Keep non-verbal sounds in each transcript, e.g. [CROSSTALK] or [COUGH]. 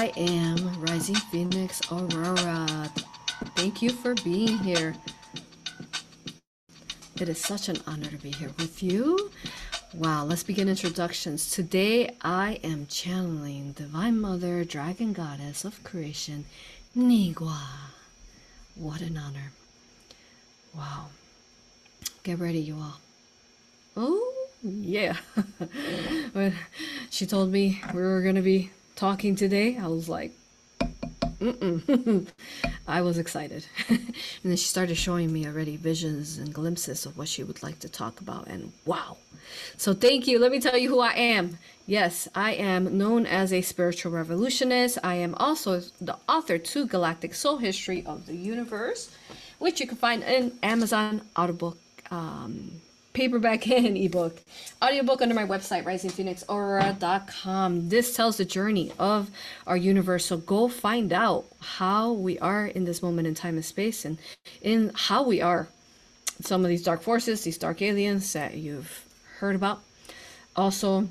I am Rising Phoenix Aurora. Thank you for being here. It is such an honor to be here with you. Wow, let's begin introductions. Today I am channeling Divine Mother, Dragon Goddess of Creation, Nigua. What an honor. Wow. Get ready, you all. Oh, yeah. [LAUGHS] she told me we were going to be talking today, I was like, Mm-mm. [LAUGHS] I was excited. [LAUGHS] and then she started showing me already visions and glimpses of what she would like to talk about. And wow. So thank you. Let me tell you who I am. Yes, I am known as a spiritual revolutionist. I am also the author to Galactic Soul History of the Universe, which you can find in Amazon Audible. Um, paperback [LAUGHS] and ebook. Audiobook under my website risingphoenixaurora.com this tells the journey of our universe. So go find out how we are in this moment in time and space and in how we are. Some of these dark forces these dark aliens that you've heard about. Also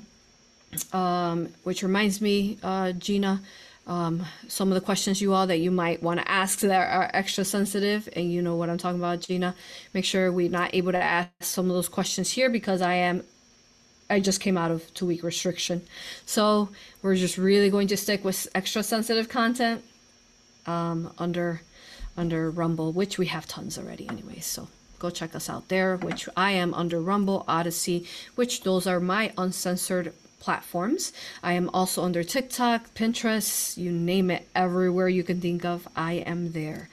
um, which reminds me uh, gina um, some of the questions you all that you might want to ask that are extra sensitive and you know what i'm talking about gina make sure we're not able to ask some of those questions here because i am i just came out of two week restriction so we're just really going to stick with extra sensitive content um, under under rumble which we have tons already anyway. so go check us out there which i am under rumble Odysee, which those are my uncensored platforms. I am also under TikTok, Pinterest, you name it, everywhere you can think of, I am there.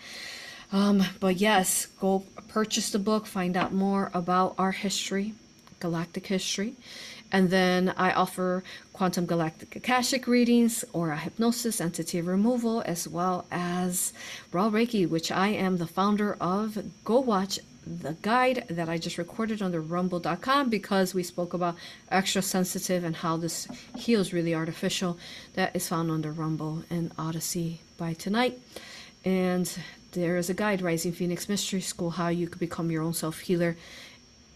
Um, but yes, go purchase the book, find out more about our history, galactic history. And then I offer quantum galactic akashic readings, aura hypnosis, entity removal, as well as raw reiki, which I am the founder of. Go watch the guide that I just recorded on the rumble.com because we spoke about extra sensitive and how this heals really artificial. That is found on the Rumble and Odysee by tonight. And there is a guide, Rising Phoenix Mystery School, how you could become your own self healer.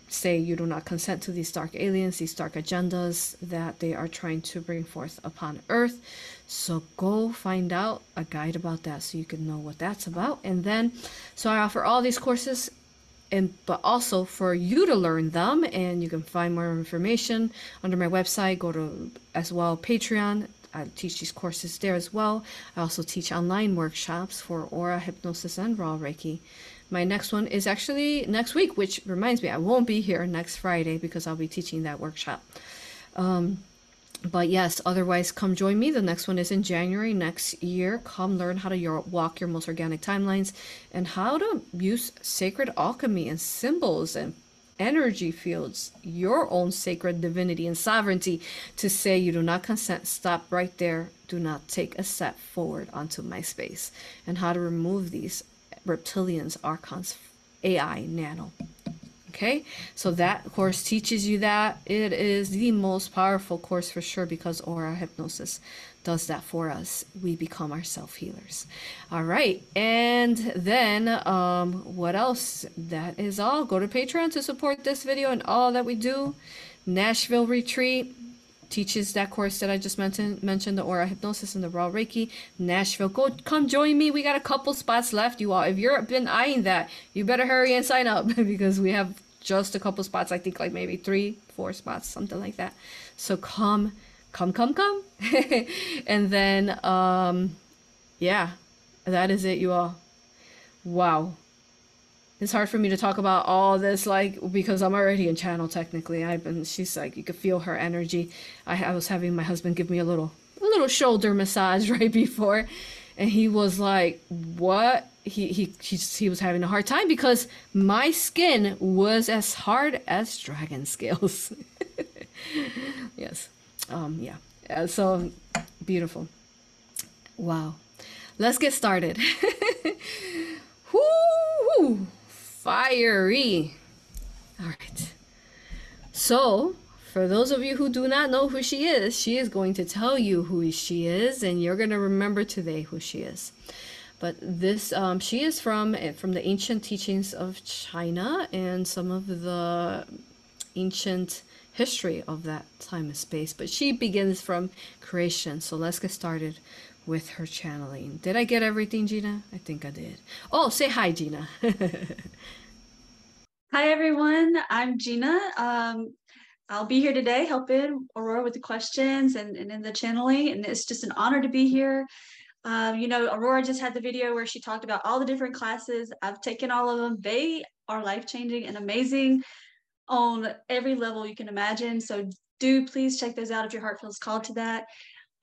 Say you do not consent to these dark aliens, these dark agendas that they are trying to bring forth upon Earth. So go find out a guide about that so you can know what that's about. And then, so I offer all these courses and but also for you to learn them and you can find more information under my website. Go to as well patreon. I teach these courses there as well. I also teach online workshops for aura hypnosis and raw reiki. My next one is actually next week which reminds me i won't be here next friday because i'll be teaching that workshop. Um, but yes, otherwise, come join me. The next one is in January next year. Come learn how to walk your most organic timelines and how to use sacred alchemy and symbols and energy fields, your own sacred divinity and sovereignty to say you do not consent. Stop right there. Do not take a step forward onto my space. And how to remove these reptilians, archons, AI, nano. Okay, so that course teaches you that. It is the most powerful course for sure because aura hypnosis does that for us. We become our self healers. All right, and then um, what else? That is all. Go to Patreon to support this video and all that we do. Nashville retreat teaches that course that I just mentioned, mentioned the aura hypnosis and the raw reiki. Nashville, go come join me. We got a couple spots left, you all. If you've been eyeing that, you better hurry and sign up [LAUGHS] because we have just a couple spots. I think like maybe three, four spots, something like that. So come, come, come, come, [LAUGHS] and then um, yeah, that is it, you all. Wow it's hard for me to talk about all this like because i'm already in channel technically. I've been she's like you could feel her energy. I, I was having my husband give me a little a little shoulder massage [LAUGHS] right before and he was like what? He he he, he was having a hard time because my skin was as hard as dragon scales. [LAUGHS] Yes. Um yeah. yeah so beautiful. Wow. Let's get started. [LAUGHS] Woo! Fiery. All right. So, for those of you who do not know who she is, she is going to tell you who she is, and you're going to remember today who she is. But this, um, she is from eh, from the ancient teachings of China and some of the ancient history of that time and space. But she begins from creation. So let's get started with her channeling. Did I get everything, Gina? I think I did. Oh, say hi, Gina. [LAUGHS] hi, everyone. I'm Gina. Um, I'll be here today helping Aurora with the questions and, and in the channeling. And it's just an honor to be here. Um, you know, Aurora just had the video where she talked about all the different classes. I've taken all of them. They are life changing and amazing on every level you can imagine. So do please check those out if your heart feels called to that.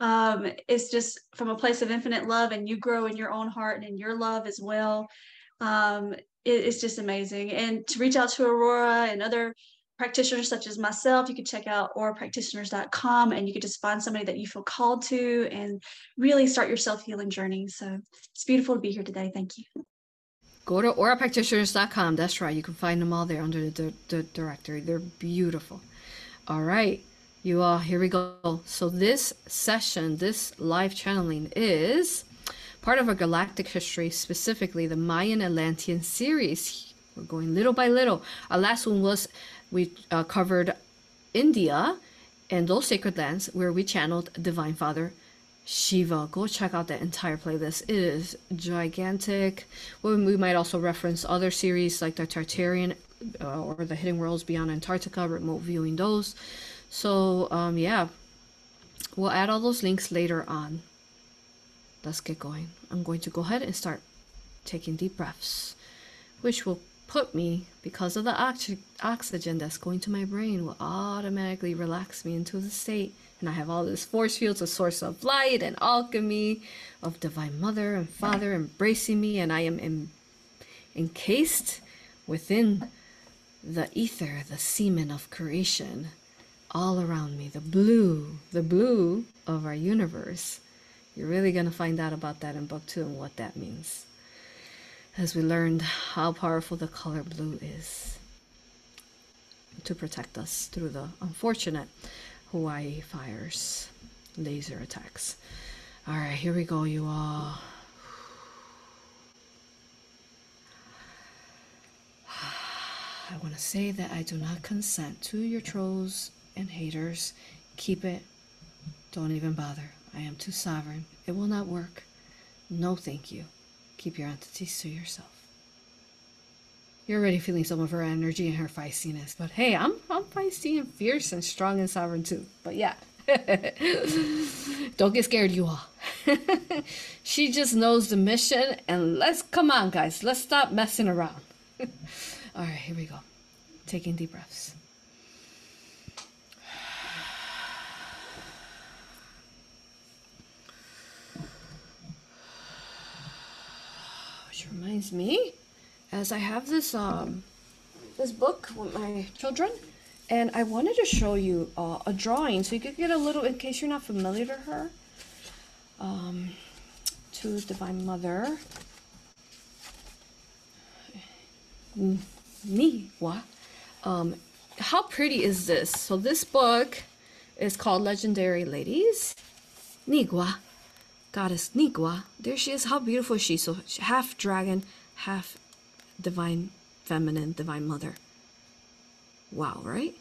Um, it's just from a place of infinite love, and you grow in your own heart and in your love as well. Um, it, it's just amazing. And to reach out to Aurora and other practitioners such as myself, you can check out aurapractitioners.com and you can just find somebody that you feel called to and really start your self healing journey. So it's beautiful to be here today. Thank you. Go to aurapractitioners.com. That's right. You can find them all there under the, the directory. They're beautiful. All right. You all, here we go. So, this session, this live channeling is part of a galactic history, specifically the Mayan Atlantean series. We're going little by little. Our last one was we uh, covered India and those sacred lands where we channeled Divine Father Shiva. Go check out that entire playlist. It is gigantic. Well, we might also reference other series like the Tartarian uh, or the Hidden Worlds Beyond Antarctica, remote viewing those. So, um, yeah, we'll add all those links later on. Let's get going. I'm going to go ahead and start taking deep breaths, which will put me, because of the oxy- oxygen that's going to my brain, will automatically relax me into the state and I have all this force fields, a source of light and alchemy of Divine Mother and Father embracing me, and I am encased within the ether, the semen of creation, all around me. The blue, the blue of our universe. You're really going to find out about that in book two and what that means. As we learned how powerful the color blue is to protect us through the unfortunate Hawaii fires, laser attacks. All right, here we go, you all. [SIGHS] I want to say that I do not consent to your trolls and haters. Keep it. Don't even bother. I am too sovereign. It will not work. No, thank you. Keep your entities to yourself. You're already feeling some of her energy and her feistiness. But hey, I'm I'm feisty and fierce and strong and sovereign too. But yeah. [LAUGHS] Don't get scared, you all. [LAUGHS] she just knows the mission and let's come on guys, let's stop messing around. [LAUGHS] all right, here we go. Taking deep breaths. Reminds me, as I have this um this book with my children, and I wanted to show you uh, a drawing so you could get a little, in case you're not familiar to her, um, to Divine Mother. Niwa. Um, how pretty is this? So this book is called Legendary Ladies. Nigwa, goddess Nigwa. There she is. How beautiful is she? So half dragon, half divine feminine, divine mother. Wow, right?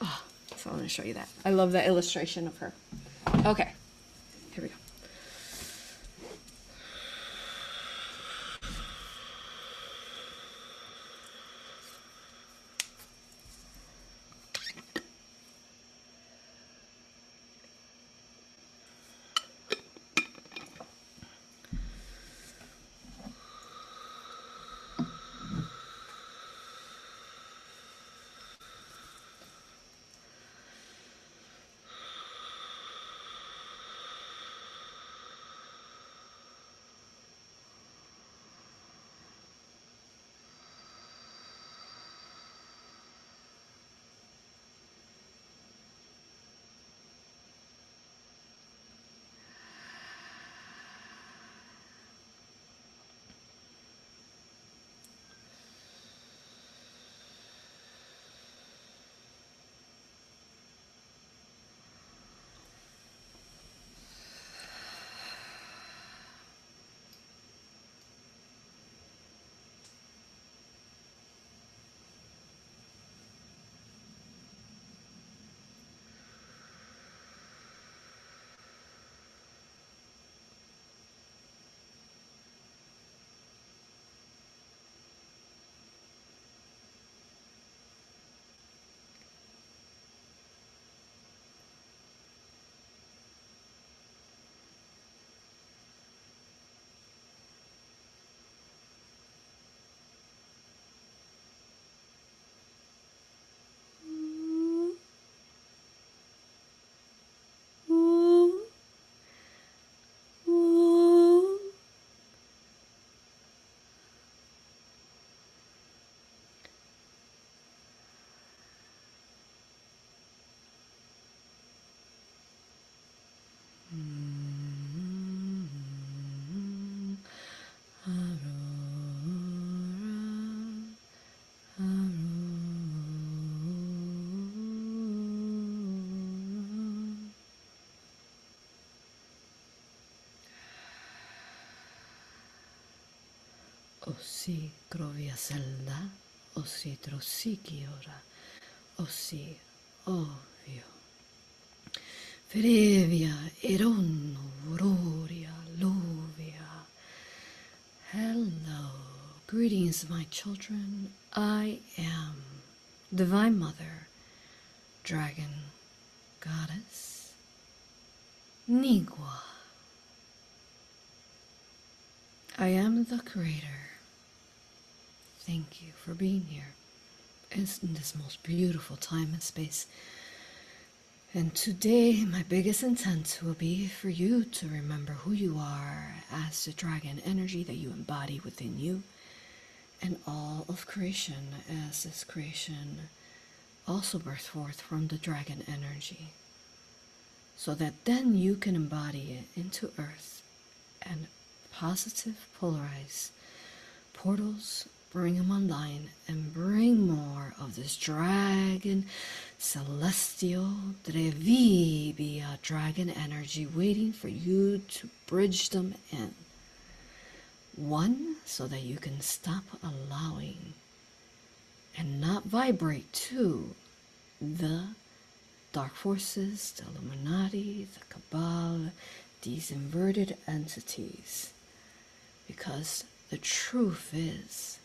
Oh, so I want to show you that. I love that illustration of her. Okay, Osi grovia selda, osi trosiki ora, osi ovvio. Ferevia, eronno, auroria, luvia. Hello, greetings, my children. I am Divine Mother, Dragon Goddess, Nigua. I am the Creator. Thank you for being here in this most beautiful time and space. And today, my biggest intent will be for you to remember who you are as the dragon energy that you embody within you and all of creation as this creation also birthed forth from the dragon energy. So that then you can embody it into earth and positive polarize portals bring them online and bring more of this dragon celestial drevibia dragon energy waiting for you to bridge them in. One so that you can stop allowing and not vibrate to the dark forces the illuminati the cabal these inverted entities. Because the truth is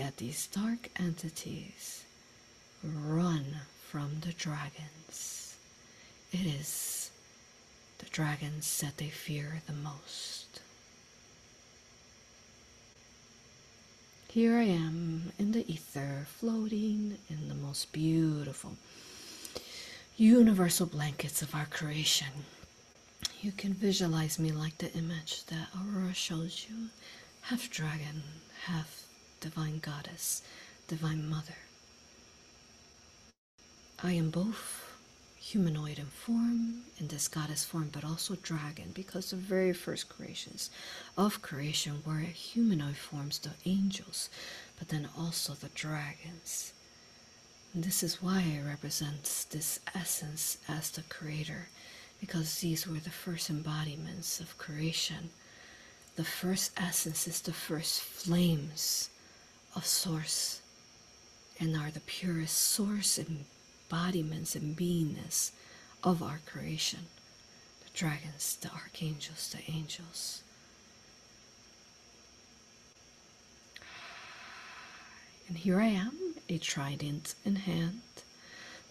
that these dark entities run from the dragons. It is the dragons that they fear the most. Here I am in the ether, floating in the most beautiful universal blankets of our creation. You can visualize me like the image that Aurora shows you half dragon, half divine goddess, divine mother. I am both humanoid in form, in this goddess form, but also dragon, because the very first creations of creation were humanoid forms, the angels, but then also the dragons. And this is why I represent this essence as the creator because these were the first embodiments of creation. The first essence is the first flames of source and are the purest source embodiments and beingness of our creation. The dragons, the archangels, the angels. And here I am, a trident in hand.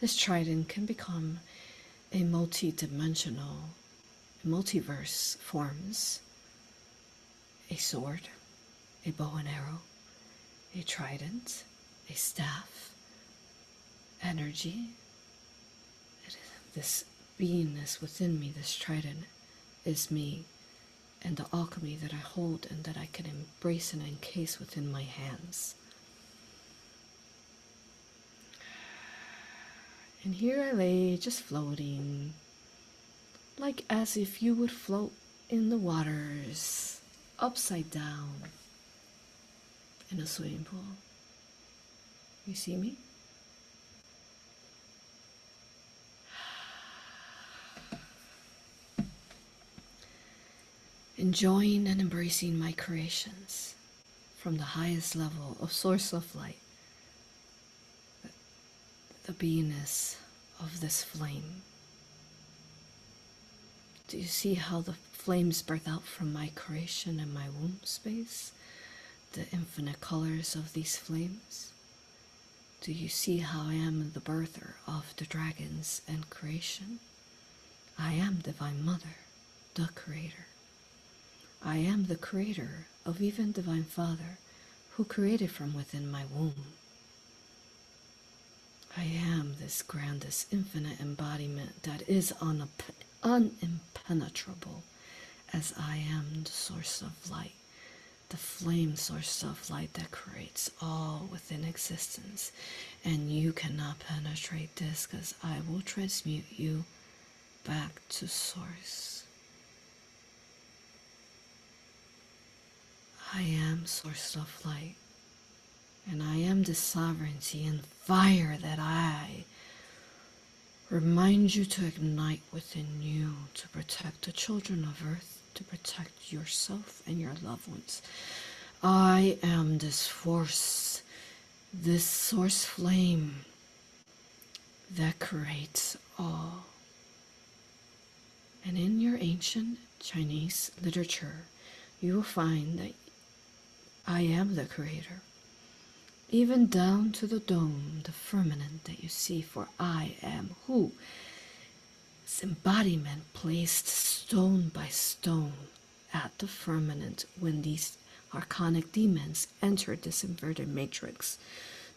This trident can become a multi-dimensional multiverse forms a sword a bow and arrow a trident a staff energy. This beingness within me this trident is me and the alchemy that i hold and that i can embrace and encase within my hands. And here I lay, just floating, like as if you would float in the waters, upside down, in a swimming pool. You see me? Enjoying and embracing my creations from the highest level of source of light the beingness of this flame. Do you see how the flames birth out from my creation and my womb space? The infinite colors of these flames? Do you see how I am the birther of the dragons and creation? I am Divine Mother, the Creator. I am the Creator of even Divine Father, who created from within my womb. I am this grandest infinite embodiment that is unimpenetrable as I am the source of light, the flame source of light that creates all within existence. And you cannot penetrate this because I will transmute you back to source. I am source of light. And I am the sovereignty and fire that I remind you to ignite within you to protect the children of earth, to protect yourself and your loved ones. I am this force, this source flame that creates all. And in your ancient Chinese literature, you will find that I am the creator. Even down to the dome, the firmament that you see, for I am who? Its embodiment placed stone by stone at the firmament when these archonic demons entered this inverted matrix.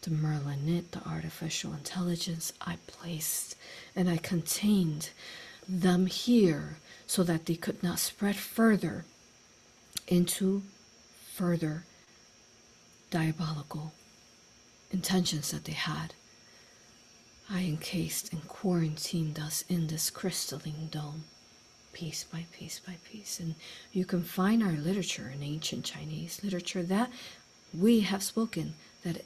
The Merlinit, the artificial intelligence, I placed and I contained them here so that they could not spread further into further diabolical intentions that they had. I encased and quarantined us in this crystalline dome, piece by piece by piece. And you can find our literature in ancient Chinese literature that we have spoken that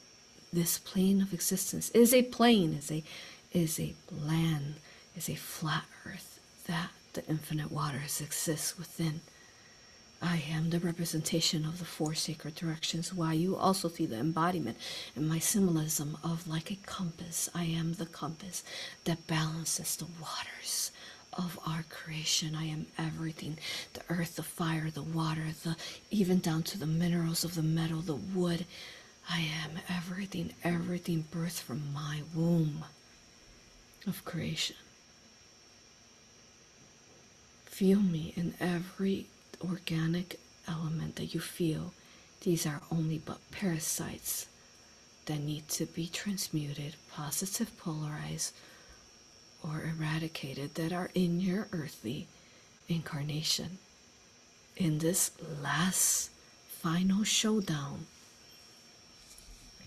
this plane of existence is a plane, is a is a land, is a flat earth that the infinite waters exist within. I am the representation of the four sacred directions. Why you also see the embodiment in my symbolism of like a compass. I am the compass that balances the waters of our creation. I am everything the earth, the fire, the water, the even down to the minerals of the metal, the wood. I am everything, everything birthed from my womb of creation. Feel me in every organic element that you feel. These are only but parasites that need to be transmuted, positive polarized, or eradicated that are in your earthly incarnation. In this last final showdown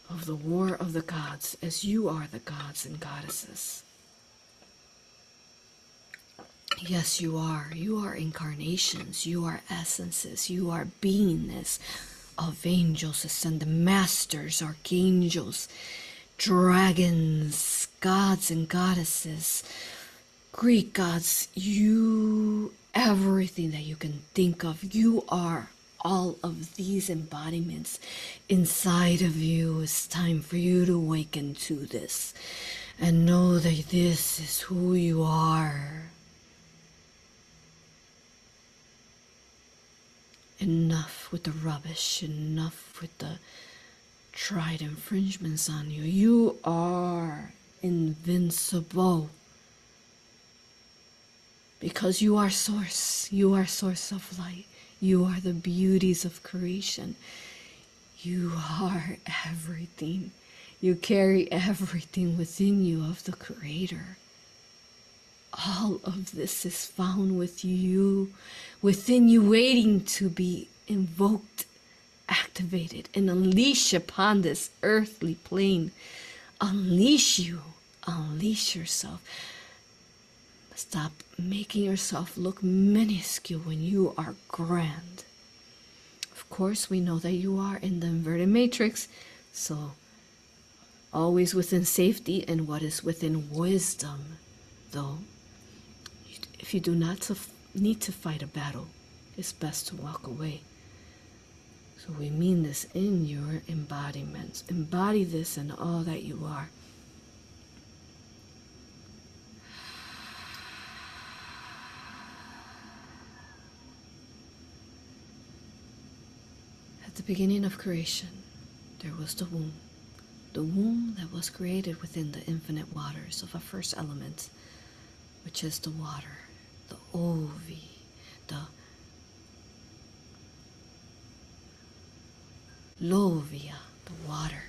of the war of the gods, as you are the gods and goddesses. Yes, you are. You are incarnations. You are essences. You are beingness of angels, ascended masters, archangels, dragons, gods and goddesses, Greek gods. You, everything that you can think of, you are all of these embodiments inside of you. It's time for you to awaken to this and know that this is who you are. Enough with the rubbish, enough with the tried infringements on you. You are invincible. Because you are source. You are source of light. You are the beauties of creation. You are everything. You carry everything within you of the Creator. All of this is found with you, within you, waiting to be invoked, activated, and unleash upon this earthly plane. Unleash you, unleash yourself. Stop making yourself look minuscule when you are grand. Of course, we know that you are in the inverted matrix, so always within safety and what is within wisdom, though. If you do not need to fight a battle, it's best to walk away. So we mean this in your embodiments. Embody this in all that you are. At the beginning of creation, there was the womb. The womb that was created within the infinite waters of a first element, which is the water, the ovi, the lovia, the water.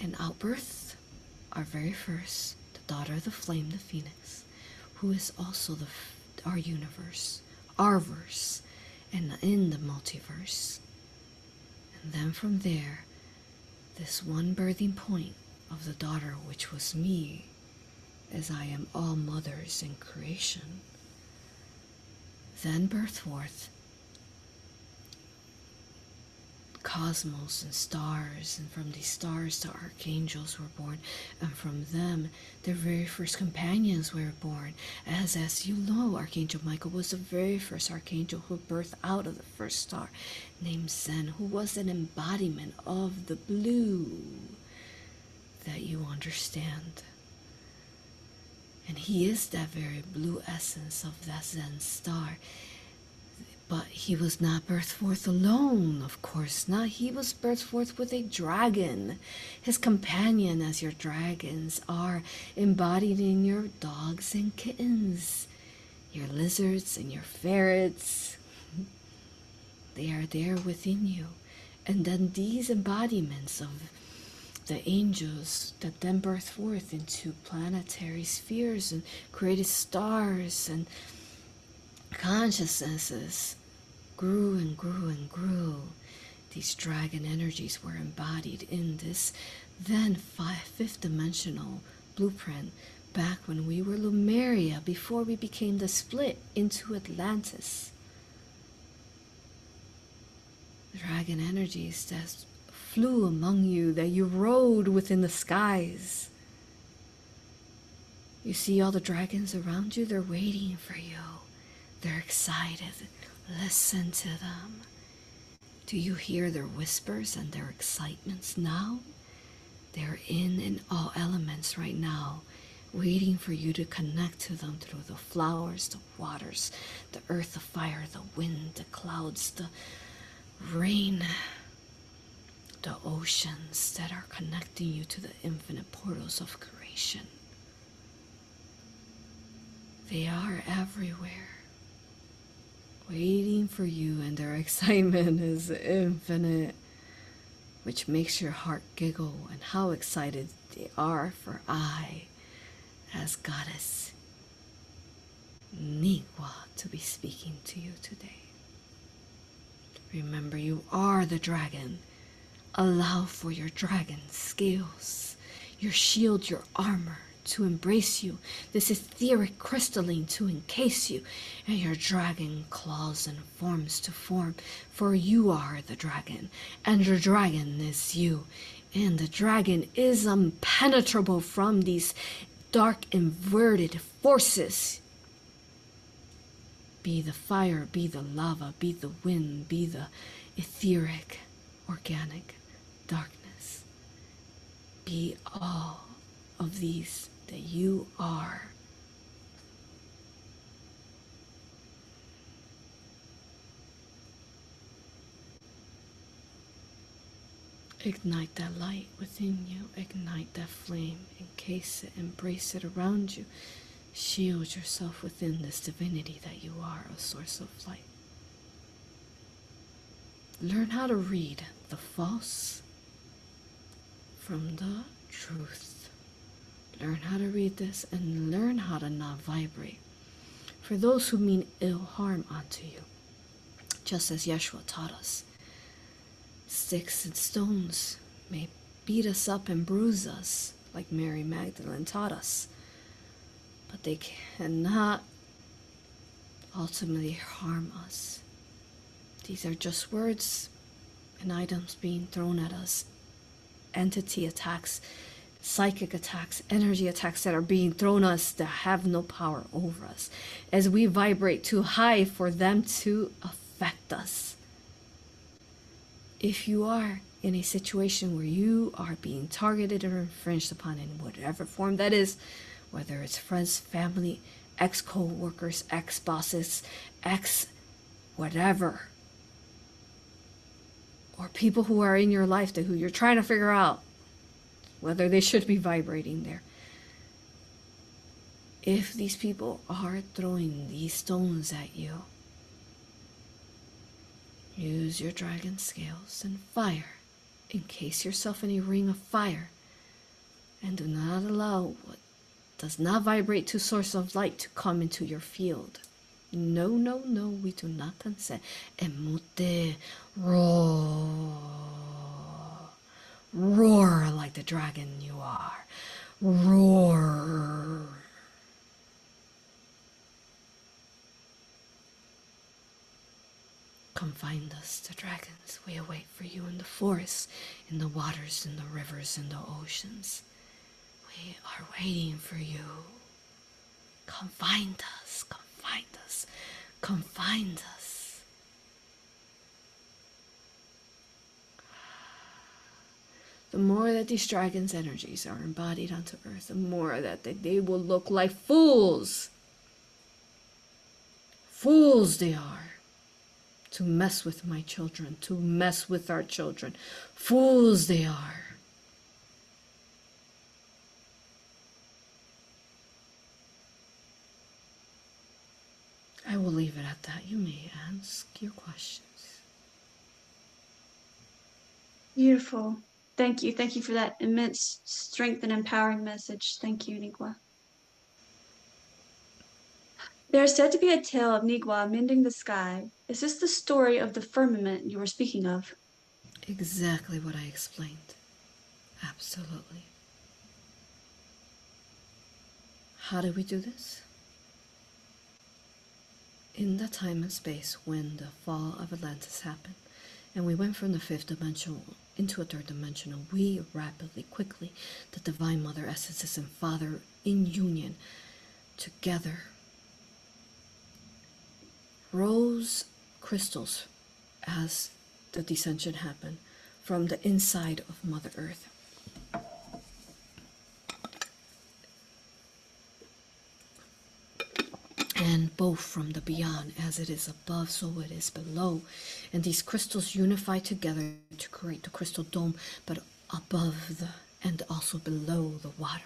And outbirth, our very first, the daughter of the flame, the phoenix, who is also the our universe, our verse, and in the multiverse. And then from there, this one birthing point of the daughter, which was me, as I am all mothers in creation, then birth forth cosmos and stars, and from these stars the archangels were born, and from them their very first companions were born. As as you know, Archangel Michael was the very first archangel who birthed out of the first star, named Zen, who was an embodiment of the blue that you understand. And he is that very blue essence of that Zen star. But he was not birthed forth alone, of course not. He was birthed forth with a dragon. His companion, as your dragons are, embodied in your dogs and kittens, your lizards and your ferrets. [LAUGHS] They are there within you. And then these embodiments of the angels that then birthed forth into planetary spheres and created stars and consciousnesses grew and grew and grew. These dragon energies were embodied in this then five, fifth dimensional blueprint back when we were Lumeria before we became the split into Atlantis. Dragon energies that flew among you, that you rode within the skies. You see all the dragons around you, they're waiting for you. They're excited. Listen to them. Do you hear their whispers and their excitements now? They're in in all elements right now, waiting for you to connect to them through the flowers, the waters, the earth, the fire, the wind, the clouds, the rain, the oceans that are connecting you to the infinite portals of creation. They are everywhere waiting for you, and their [LAUGHS] excitement is infinite, which makes your heart giggle and how excited they are for I, as goddess Nigwa, to be speaking to you today. Remember, you are the dragon. Allow for your dragon scales, your shield, your armor, to embrace you, this etheric crystalline to encase you, and your dragon claws and forms to form, for you are the dragon, and your dragon is you, and the dragon is impenetrable from these dark inverted forces. Be the fire, be the lava, be the wind, be the etheric, organic darkness. Be all of these that you are. Ignite that light within you, ignite that flame, encase it, embrace it around you. Shield yourself within this divinity that you are, a source of light. Learn how to read the false from the truth. Learn how to read this and learn how to not vibrate for those who mean ill harm unto you, just as Yeshua taught us. Sticks and stones may beat us up and bruise us, like Mary Magdalene taught us, but they cannot ultimately harm us. These are just words and items being thrown at us, entity attacks psychic attacks, energy attacks that are being thrown us that have no power over us as we vibrate too high for them to affect us. If you are in a situation where you are being targeted or infringed upon in whatever form that is, whether it's friends, family, ex co workers, ex bosses, ex whatever, or people who are in your life to who you're trying to figure out whether they should be vibrating there. If these people are throwing these stones at you, use your dragon scales and fire. Encase yourself in a ring of fire. And do not allow what does not vibrate to source of light to come into your field. No, no, no, we do not consent. Emute roar. Roar like the dragon you are. Roar. Come find us, the dragons. We await for you in the forests, in the waters, in the rivers, in the oceans. We are waiting for you. Come find us, find us, come find us. The more that these dragons' energies are embodied onto earth, the more that they, they will look like fools. Fools they are to mess with my children, to mess with our children. Fools they are. I will leave it at that. You may ask your questions. Beautiful. Thank you. Thank you for that immense strength and empowering message. Thank you, Nigwa. There is said to be a tale of Nigwa mending the sky. Is this the story of the firmament you were speaking of? Exactly what I explained. Absolutely. How do we do this? In the time and space when the fall of Atlantis happened, and we went from the fifth dimensional into a third dimensional, we rapidly, quickly, the Divine Mother Essences and Father in union, together, rose crystals as the descension happened from the inside of Mother Earth. And both from the beyond, as it is above, so it is below. And these crystals unify together to create the crystal dome, but above the and also below the water.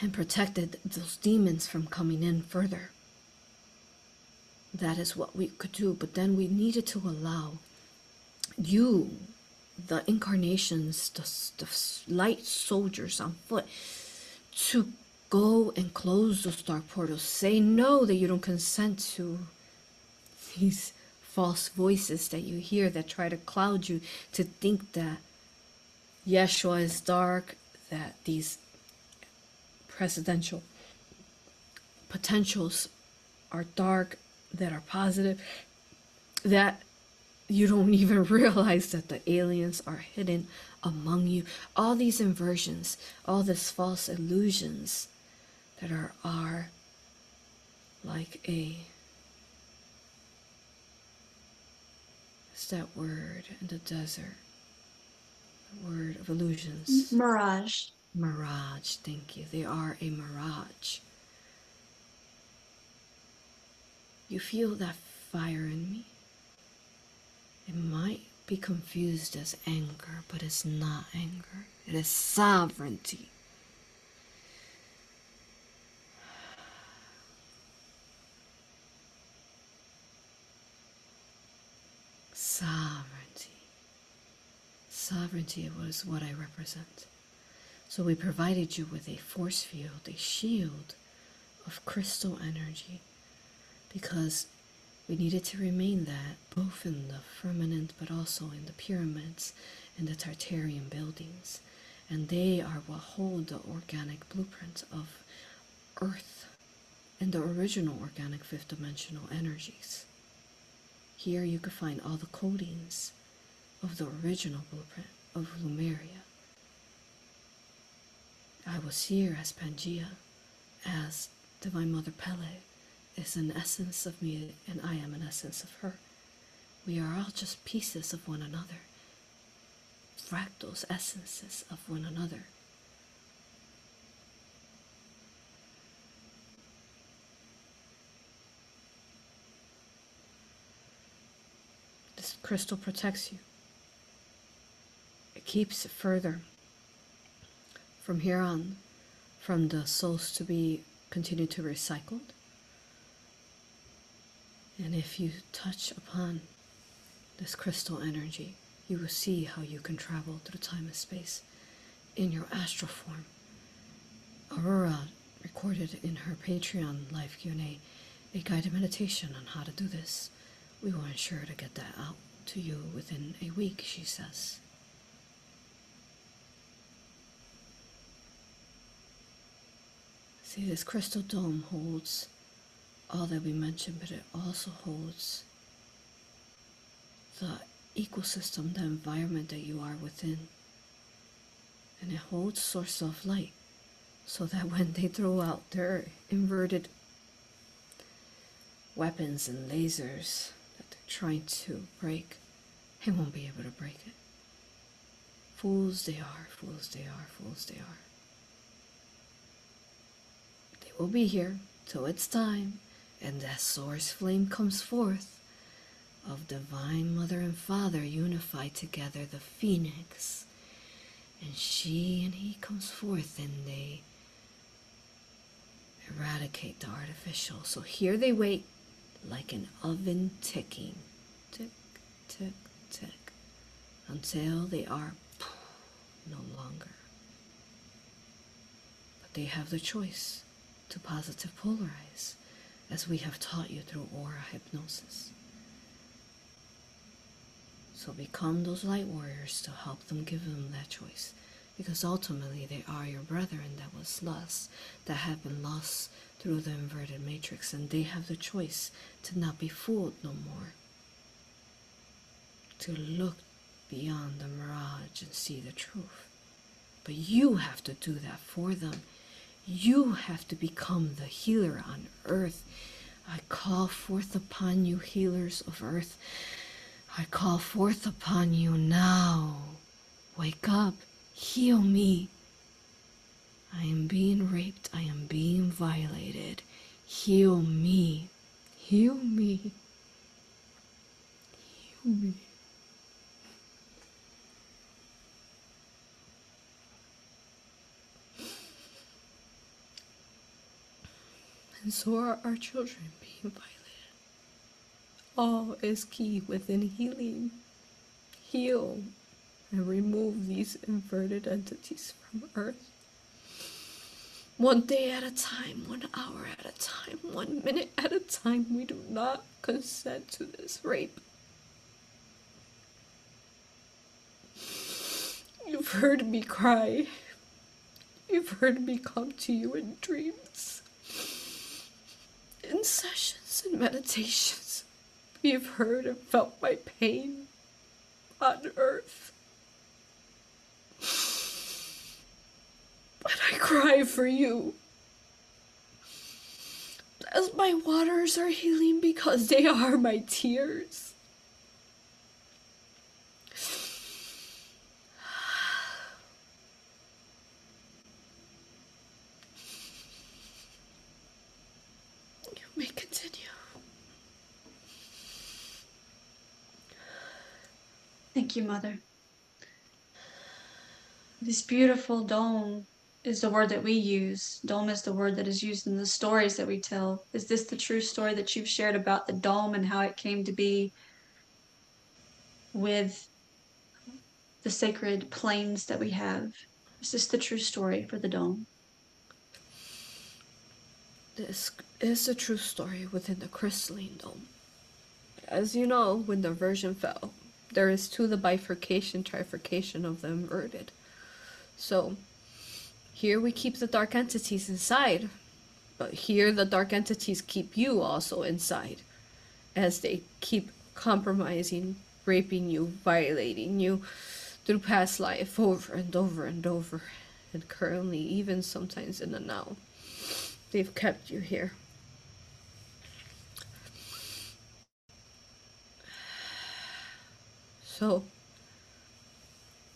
And protected those demons from coming in further that is what we could do. But then we needed to allow you, the incarnations, the, the light soldiers on foot, to go and close those dark portals. Say no that you don't consent to these false voices that you hear that try to cloud you to think that Yeshua is dark, that these presidential potentials are dark, that are positive that you don't [LAUGHS] even realize that the aliens are hidden among you. All these inversions, all these false illusions that are are like a what's that word in the desert? The word of illusions. Mirage. Mirage, thank you. They are a mirage. You feel that fire in me? It might be confused as anger, but it's not anger. It is. Sovereignty. Sovereignty was what I represent. So we provided you with a force field, a shield of crystal energy because we needed to remain that both in the firmament but also in the pyramids and the Tartarian buildings. And they are what hold the organic blueprint of Earth and the original organic fifth dimensional energies. Here you could find all the codings of the original blueprint of Lumeria. I was here as Pangea, as Divine Mother Pele, is an essence of me, and I am an essence of her. We are all just pieces of one another, fractals, essences of one another. This crystal protects you. It keeps further from here on from the souls to be continued to recycled and if you touch upon this crystal energy, you will see how you can travel through time and space in your astral form. Aurora recorded in her Patreon live Q&A a guided meditation on how to do this. We will ensure to get that out to you within a week, she says. See, this crystal dome holds all that we mentioned, but it also holds the ecosystem, the environment that you are within. And it holds source of light so that when they throw out their inverted weapons and lasers that they're trying to break, they won't be able to break it. Fools they are, fools they are, fools they are. They will be here till it's time, and that source flame comes forth of divine mother and father unify together, the phoenix. And she and he comes forth and they eradicate the artificial. So here they wait like an oven ticking. Tick, tick, tick. Until they are no longer. But they have the choice to positive polarize, as we have taught you through aura hypnosis. So become those light warriors to help them give them that choice. Because ultimately they are your brethren that was lost, that have been lost through the inverted matrix, and they have the choice to not be fooled no more. To look beyond the mirage and see the truth. But you have to do that for them. You have to become the healer on earth. I call forth upon you, healers of earth. I call forth upon you now. Wake up, heal me. I am being raped, I am being violated. Heal me, heal me, heal me. And so are our children being violated. All is key within healing. Heal and remove these inverted entities from earth. One day at a time, one hour at a time, one minute at a time, we do not consent to this rape. You've heard me cry. You've heard me come to you in dreams, in sessions and meditations. You've heard and felt my pain on earth. But I cry for you. As my waters are healing because they are my tears. You may continue. You, Mother. This beautiful dome is the word that we use. Dome is the word that is used in the stories that we tell. Is this the true story that you've shared about the dome and how it came to be with the sacred planes that we have? Is this the true story for the dome? This is a true story within the crystalline dome. As you know, when the version fell, there is to the bifurcation, trifurcation of the inverted. So here we keep the dark entities inside, but here the dark entities keep you also inside as they keep compromising, raping you, violating you through past life over and over and over. And currently, even sometimes in the now, they've kept you here. So,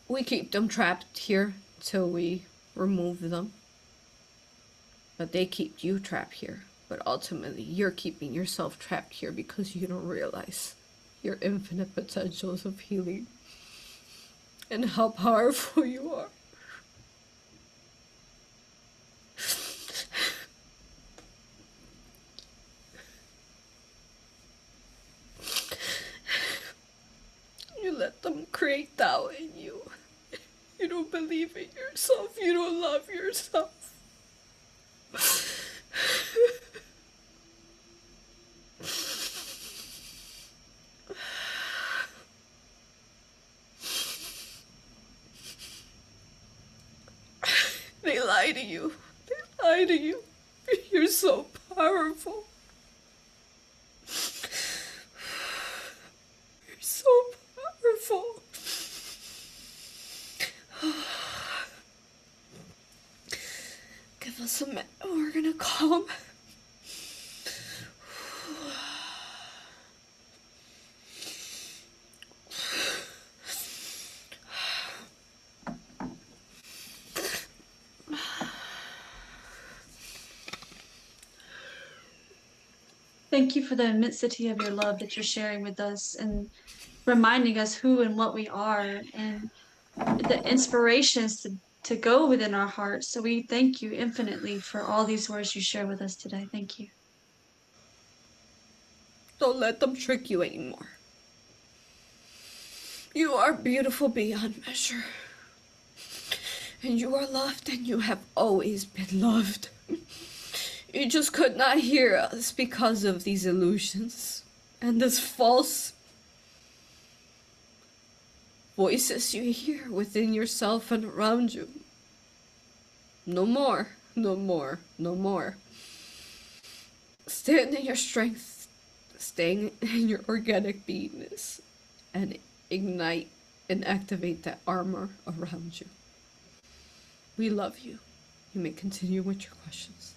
we keep them trapped here till we remove them. But they keep you trapped here. But ultimately, you're keeping yourself trapped here because you don't realize your infinite potentials of healing and how powerful [LAUGHS] you are. You let them create doubt in you. You don't believe in yourself. You don't love yourself. They lie to you. They lie to you. You're so powerful. beautiful. Give us a minute. We're gonna calm. Thank you for the immensity of your love that you're sharing with us and reminding us who and what we are and the inspirations to, to go within our hearts. So we thank you infinitely for all these words you share with us today. Thank you. Don't let them trick you anymore. You are beautiful beyond measure. And you are loved, and you have always been loved. You just could not hear us because of these illusions and this false voices you hear within yourself and around you. No more, no more, no more. Stand in your strength, staying in your organic beingness, and ignite and activate that armor around you. We love you. You may continue with your questions.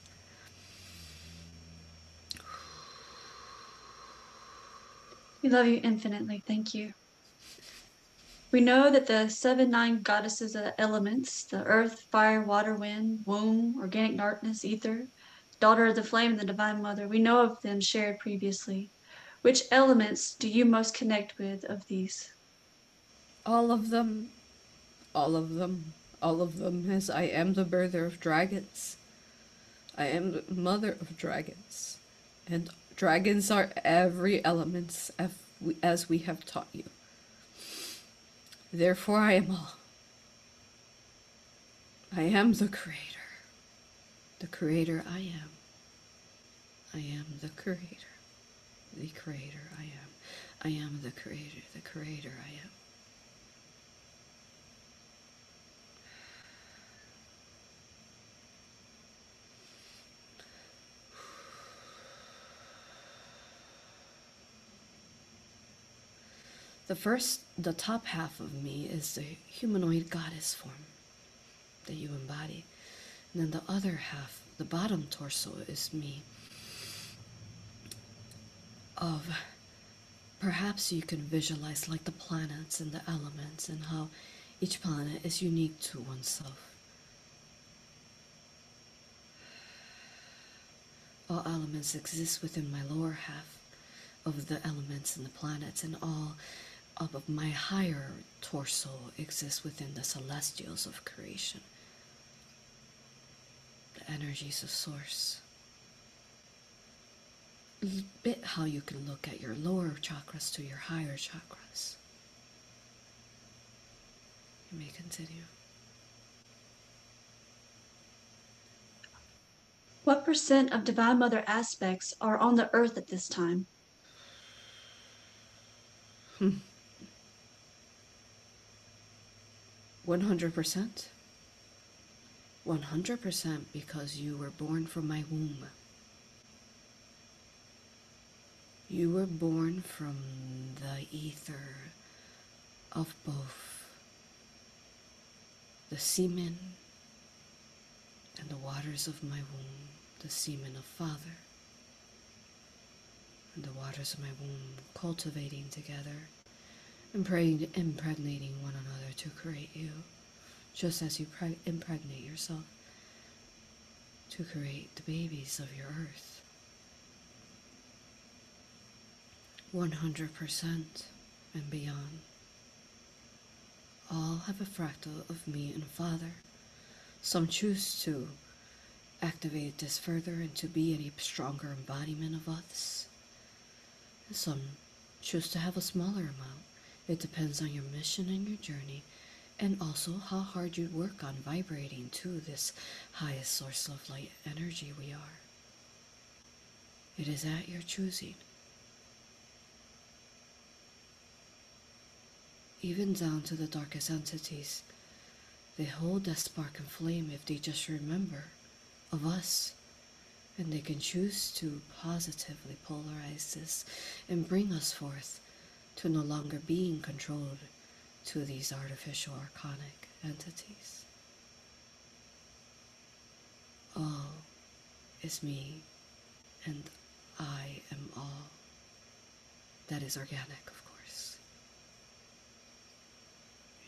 We love you infinitely. Thank you. We know that the seven nine goddesses of the elements, the earth, fire, water, wind, womb, organic darkness, ether, daughter of the flame, and the divine mother, we know of them shared previously. Which elements do you most connect with of these? All of them, all of them, all of them, as I am the birther of dragons. I am the mother of dragons. And dragons are every element as we, as we have taught you. Therefore, I am all. I am the creator. The creator I am. I am the creator. The creator I am. I am the creator. The creator I am. The first, the top half of me is the humanoid goddess form that you embody. And then the other half, the bottom torso, is me. Of perhaps you can visualize like the planets and the elements and how each planet is unique to oneself. All elements exist within my lower half of the elements and the planets, and all of my higher torso exists within the celestials of creation, the energies of source. A bit how you can look at your lower chakras to your higher chakras. You may continue. What percent of Divine Mother aspects are on the earth at this time? Hmm. 100%. 100% because you were born from my womb. You were born from the ether of both the semen and the waters of my womb, the semen of Father and the waters of my womb cultivating together impregnating one another to create you, just as you impregnate yourself to create the babies of your earth. 100% and beyond. All have a fractal of me and Father. Some choose to activate this further and to be a stronger embodiment of us. some choose to have a smaller amount it depends on your mission and your journey, and also how hard you work on vibrating to this highest source of light energy we are. It is at your choosing. Even down to the darkest entities, they hold that spark and flame if they just remember of us. And they can choose to positively polarize this and bring us forth to no longer being controlled to these artificial archonic entities. All is me, and I am all. That is organic, of course.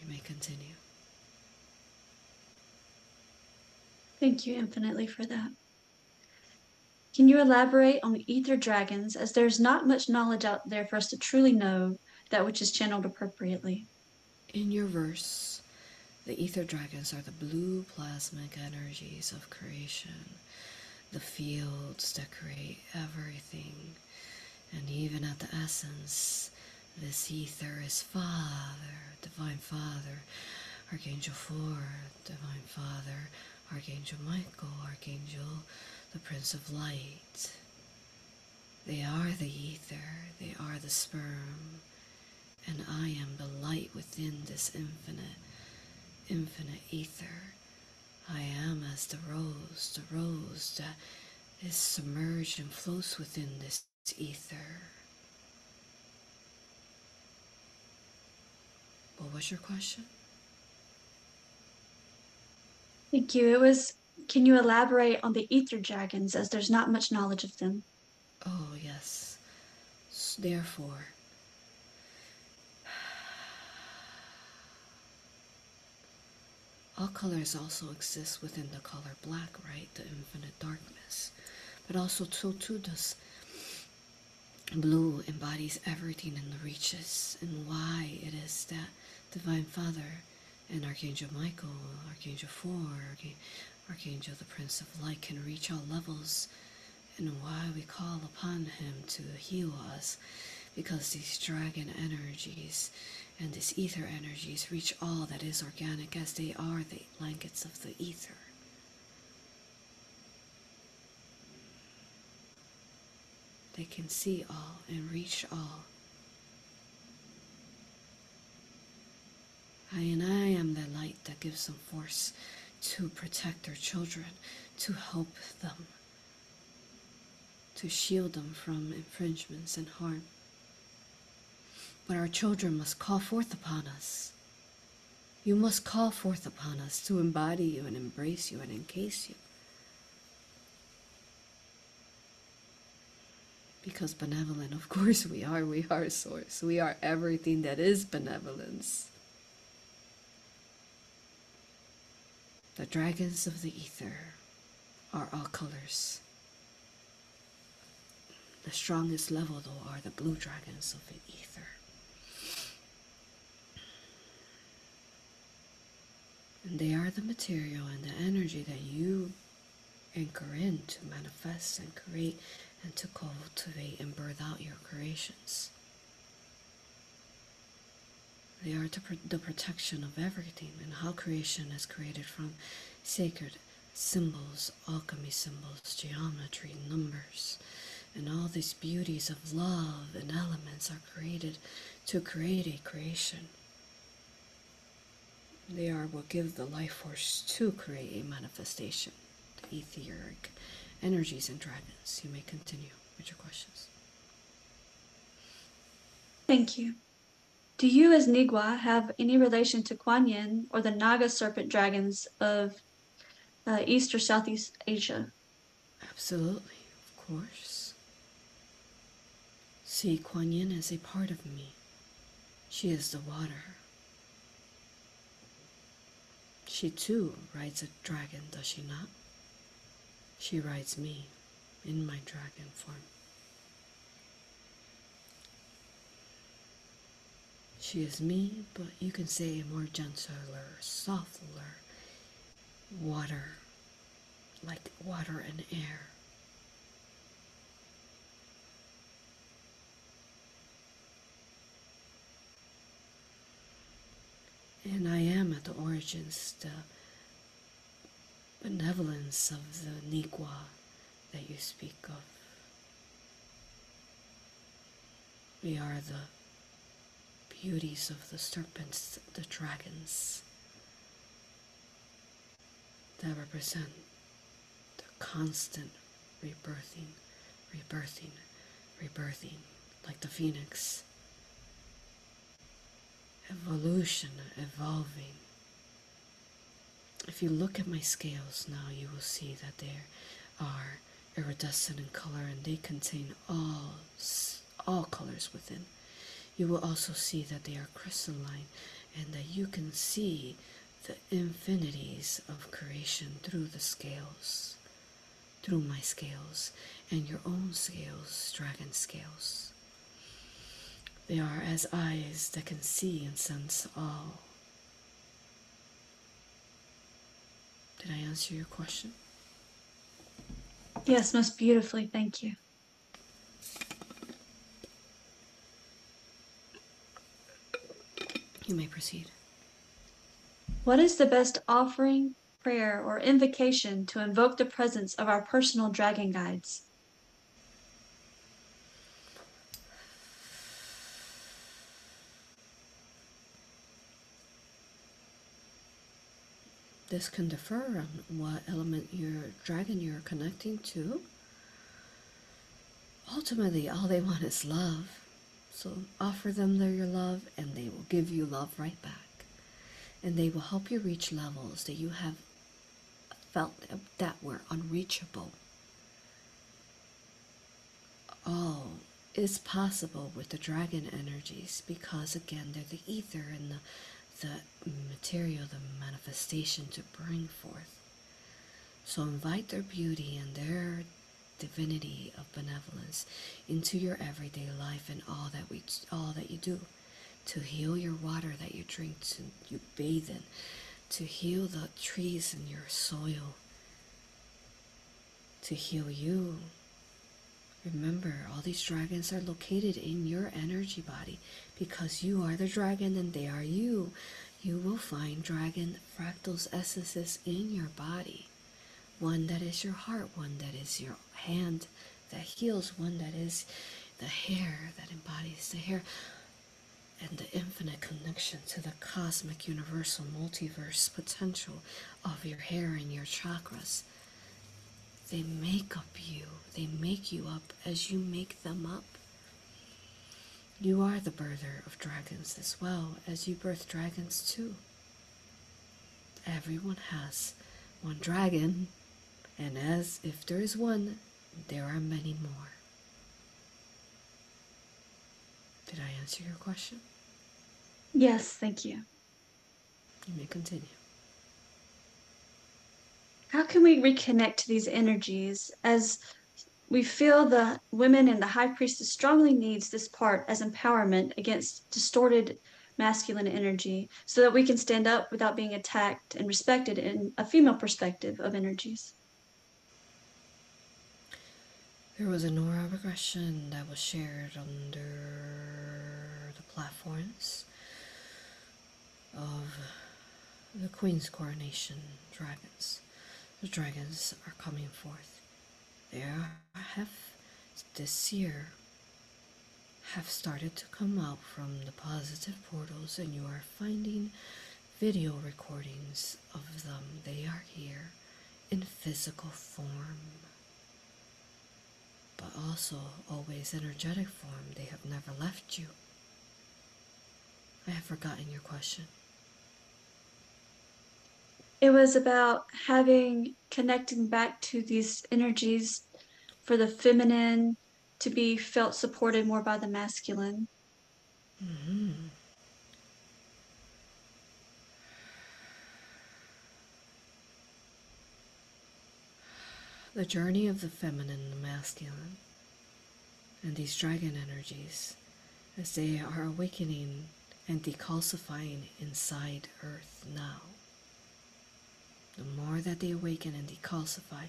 You may continue. Thank you infinitely for that. Can you elaborate on the ether dragons, as there's not much knowledge out there for us to truly know that which is channeled appropriately? In your verse, the ether dragons are the blue plasmic energies of creation, the fields that create everything, and even at the essence, this ether is Father, Divine Father, Archangel Four, Divine Father, Archangel Michael, Archangel the Prince of Light. They are the ether, they are the sperm, and I am the light within this infinite, infinite ether. I am as the rose, the rose that is submerged and floats within this ether. What was your question? Thank you. It was, can you elaborate on the ether dragons, as there's not much knowledge of them? Oh, yes. Therefore, all colors also exist within the color black, right? The infinite darkness. But also, so too does blue embodies everything in the reaches and why it is that Divine Father and Archangel Michael, Archangel Four, Archangel the Prince of Light can reach all levels and why we call upon him to heal us because these dragon energies and these ether energies reach all that is organic as they are the blankets of the ether. They can see all and reach all. I and I am the light that gives them force to protect their children, to help them, to shield them from infringements and harm. But our children must call forth upon us. You must call forth upon us to embody you and embrace you and encase you. Because benevolent, of course, we are. We are source. We are everything that is benevolence. The dragons of the ether are all colors. The strongest level, though, are the blue dragons of the ether. And they are the material and the energy that you anchor in to manifest and create and to cultivate and birth out your creations. They are the protection of everything and how creation is created from sacred symbols, alchemy symbols, geometry, numbers, and all these beauties of love and elements are created to create a creation. They are what give the life force to create a manifestation, the etheric energies and dragons. You may continue with your questions. Thank you. Do you, as Nüwa, have any relation to Kuan Yin or the Naga serpent dragons of uh, East or Southeast Asia? Absolutely, of course. See, Kuan Yin is a part of me. She is the water. She too rides a dragon, does she not? She rides me in my dragon form. She is me, but you can say more gentler, softer water, like water and air. And I am at the origins, the benevolence of the Nüwa that you speak of. We are the beauties of the serpents, the dragons, that represent the constant rebirthing, rebirthing, rebirthing, like the phoenix. evolution, evolving. If you look at my scales now, you will see that they are iridescent in color and they contain all, all colors within. You will also see that they are crystalline and that you can see the infinities of creation through the scales, through my scales and your own scales, dragon scales. They are as eyes that can see and sense all. Did I answer your question? Yes, most beautifully. Thank you. You may proceed. What is the best offering, prayer, or invocation to invoke the presence of our personal dragon guides? This can differ on what element your dragon you're connecting to. Ultimately, all they want is love. So offer them their your love and they will give you love right back. And they will help you reach levels that you have felt that were unreachable. All is possible with the dragon energies because again they're the ether and the the material, the manifestation to bring forth. So invite their beauty and their divinity of benevolence into your everyday life and all that we all that you do to heal your water that you drink to you bathe in to heal the trees in your soil to heal you remember all these dragons are located in your energy body because you are the dragon and they are you. You will find dragon fractals essences in your body. One that is your heart, one that is your hand that heals, one that is the hair that embodies the hair, and the infinite connection to the cosmic universal multiverse potential of your hair and your chakras. They make up you, they make you up as you make them up. You are the birther of dragons as well as you birth dragons too. Everyone has one dragon, and as if there is one, there are many more. Did I answer your question? Yes, thank you. You may continue. How can we reconnect to these energies as we feel the women and the high priestess strongly needs this part as empowerment against distorted masculine energy so that we can stand up without being attacked and respected in a female perspective of energies. There was a Nora regression that was shared under the platforms of the Queen's coronation dragons. The dragons are coming forth there have this year have started to come out from the positive portals and you are finding video recordings of them. They are here in physical form, but also always energetic form. They have never left you. I have forgotten your question. It was about having connecting back to these energies for the feminine to be felt supported more by the masculine. Mm-hmm. The journey of the feminine and the masculine, and these dragon energies, as they are awakening and decalcifying inside Earth now. The more that they awaken and decalcify,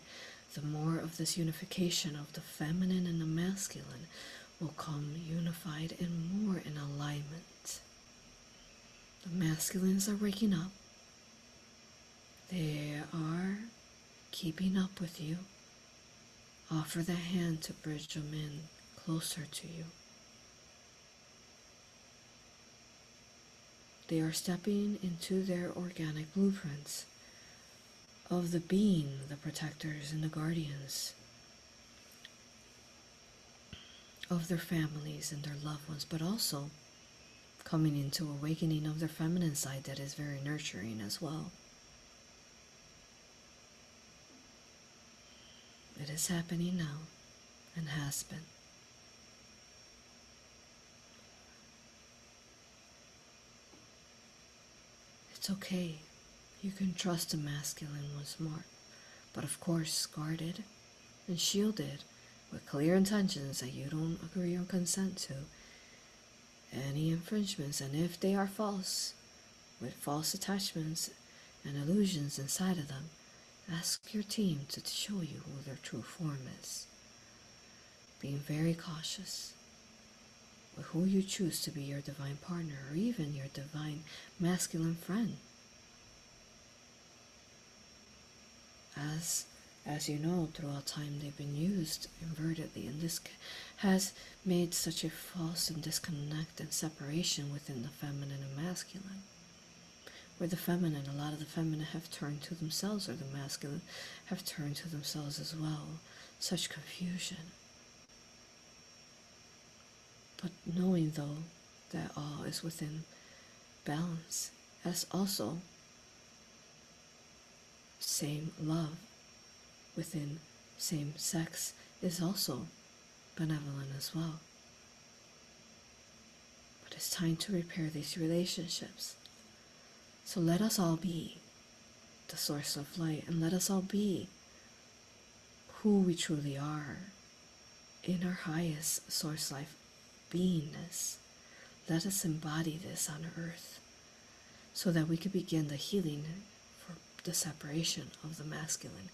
the more of this unification of the feminine and the masculine will come unified and more in alignment. The masculines are waking up. They are keeping up with you. Offer the hand to bridge them in closer to you. They are stepping into their organic blueprints of the being, the protectors and the guardians of their families and their loved ones, but also coming into awakening of their feminine side that is very nurturing as well. It is happening now and has been. It's okay. You can trust the masculine once more, but of course, guarded and shielded with clear intentions that you don't agree or consent to any infringements, and if they are false, with false attachments and illusions inside of them, ask your team to show you who their true form is. Being very cautious with who you choose to be your divine partner or even your divine masculine friend. As as you know, throughout time they've been used invertedly, and this has made such a false and disconnect and separation within the feminine and masculine. Where the feminine, a lot of the feminine have turned to themselves, or the masculine have turned to themselves as well. Such confusion. But knowing, though, that all is within balance, as also same love within same sex is also benevolent as well. But it's time to repair these relationships. So let us all be the source of light and let us all be who we truly are in our highest source life beingness. Let us embody this on earth so that we can begin the healing for the separation of the masculine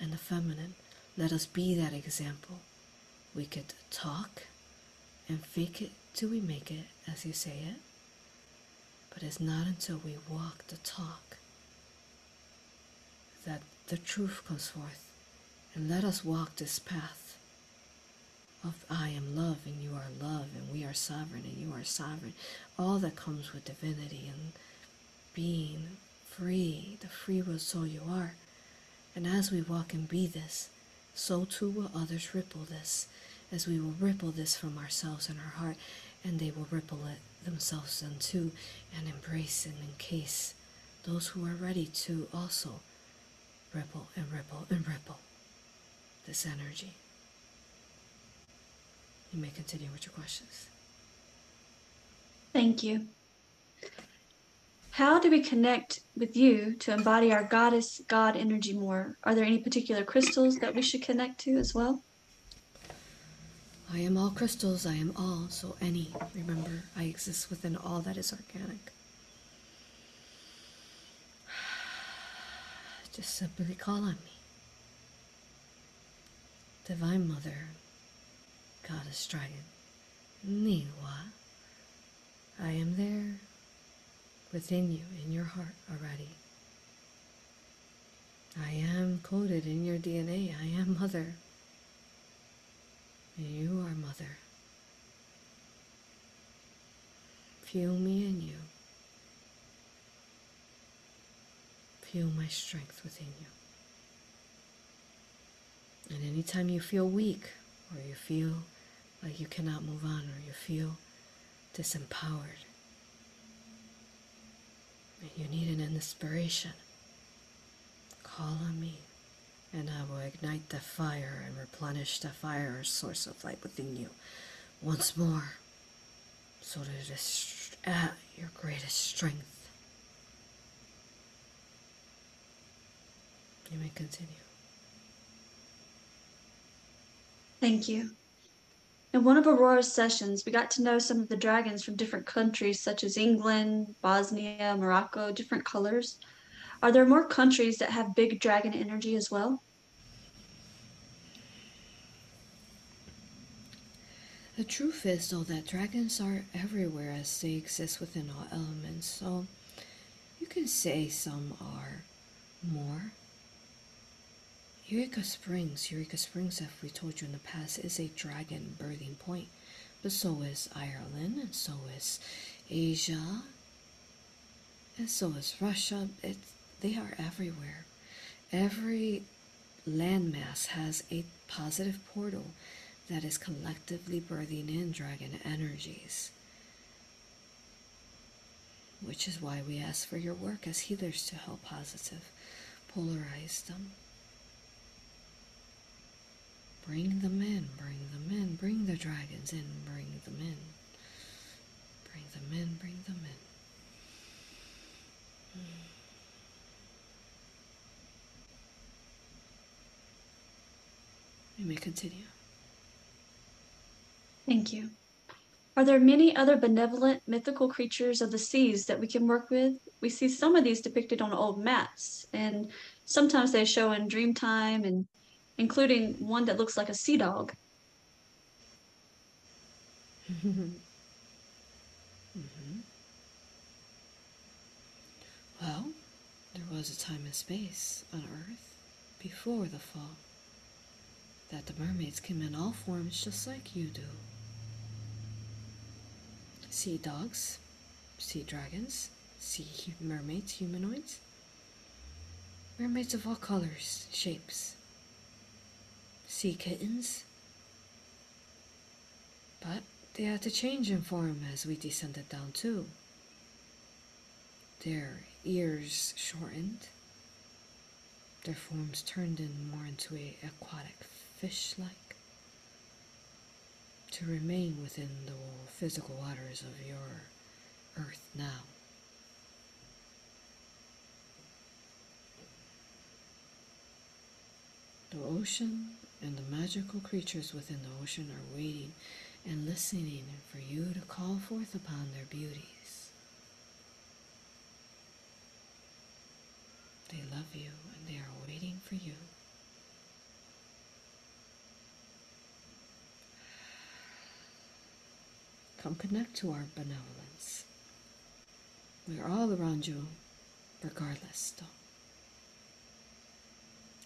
and the feminine. Let us be that example. We could talk and fake it till we make it, as you say it. But it's not until we walk the talk that the truth comes forth. And let us walk this path of I am love and you are love and we are sovereign and you are sovereign. All that comes with divinity and being free, the free will soul you are. And as we walk and be this, so too will others ripple this, as we will ripple this from ourselves and our heart, and they will ripple it themselves unto and embrace and encase those who are ready to also ripple and ripple and ripple this energy. You may continue with your questions. Thank you. How do we connect with you to embody our goddess God energy more? Are there any particular crystals that we should connect to as well? I am all crystals, I am all, so any. Remember, I exist within all that is organic. [SIGHS] Just simply call on me. Divine Mother, Goddess Dragon, Nüwa. I am there within you, in your heart already. I am coded in your DNA. I am mother. You are mother. Feel me in you. Feel my strength within you. And anytime you feel weak, or you feel like you cannot move on, or you feel disempowered, and you need an inspiration, call on me, and I will ignite the fire and replenish the fire source of light within you once more, so that it is at your greatest strength. You may continue. Thank you. In one of Aurora's sessions, we got to know some of the dragons from different countries, such as England, Bosnia, Morocco, different colors. Are there more countries that have big dragon energy as well? The truth is, though, that dragons are everywhere as they exist within all elements. So you can say some are more Eureka Springs, Eureka Springs, as we told you in the past, is a dragon birthing point, but so is Ireland, and so is Asia, and so is Russia. It's, they are everywhere. Every landmass has a positive portal that is collectively birthing in dragon energies. which is why we ask for your work as healers to help positive, polarize them. Bring them in, bring them in, bring the dragons in, bring them in. Bring them in, bring them in. Hmm. You may continue. Thank you. Are there many other benevolent mythical creatures of the seas that we can work with? We see some of these depicted on old mats, and sometimes they show in Dreamtime, and including one that looks like a sea dog. [LAUGHS] mm-hmm. Well, there was a time and space on Earth before the fall that the mermaids came in all forms just like you do sea dogs, sea dragons, sea mermaids, humanoids, mermaids of all colors, shapes, sea kittens. But they had to change in form as we descended down too. Their ears shortened, their forms turned in more into a aquatic fish-like to remain within the physical waters of your earth now. The ocean and the magical creatures within the ocean are waiting and listening for you to call forth upon their beauties. They love you and they are waiting for you. Come connect to our benevolence. We are all around you, regardless, though.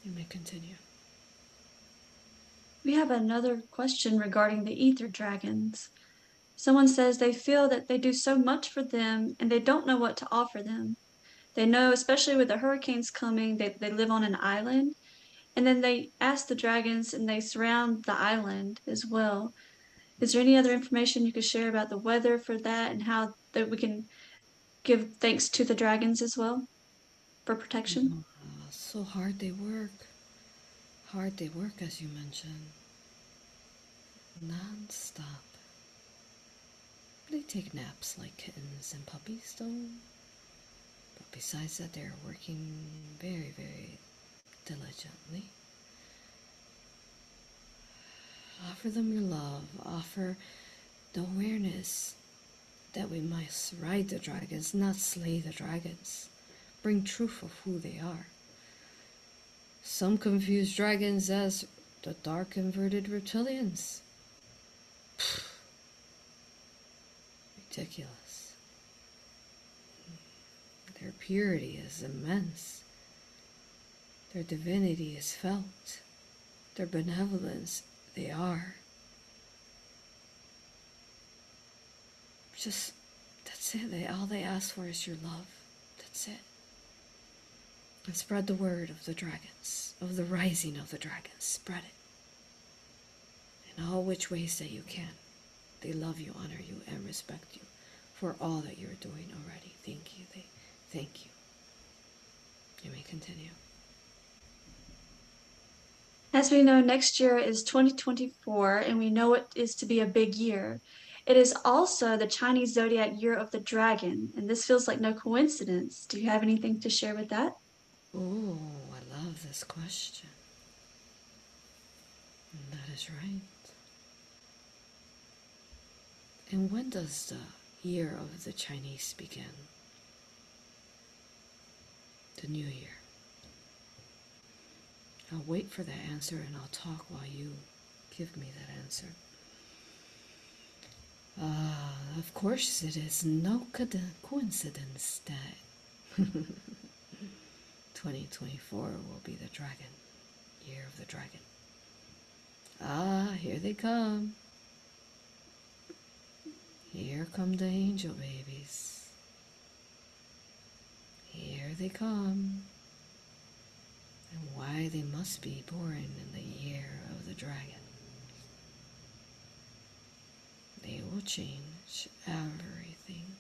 You may continue. We have another question regarding the ether dragons. Someone says they feel that they do so much for them and they don't know what to offer them. They know, especially with the hurricanes coming, they, they live on an island. And then they ask the dragons and they surround the island as well. Is there any other information you could share about the weather for that and how that we can give thanks to the dragons as well for protection? Oh, so hard they work. Hard they work, as you mentioned. Non-stop. They take naps like kittens and puppies, though. But besides that, they're working very, very diligently. Offer them your love. Offer the awareness that we must ride the dragons, not slay the dragons. Bring truth of who they are. Some confuse dragons as the dark inverted reptilians. Ridiculous. Their purity is immense. Their divinity is felt. Their benevolence they are. Just, that's it. They, all they ask for is your love. That's it. And spread the word of the dragons, of the rising of the dragons. Spread it. In all which ways that you can. They love you, honor you, and respect you for all that you're doing already. Thank you. They thank you. You may continue. As we know, next year is 2024, and we know it is to be a big year. It is also the Chinese zodiac year of the dragon, and this feels like no coincidence. Do you have anything to share with that? Oh, I love this question. That is right. And when does the year of the Chinese begin? The new year. I'll wait for that answer and I'll talk while you give me that answer. Uh, of course, it is no coincidence that [LAUGHS] 2024 will be the dragon, year of the dragon. Ah, here they come. Here come the angel babies. Here they come and why they must be born in the year of the dragon. They will change everything.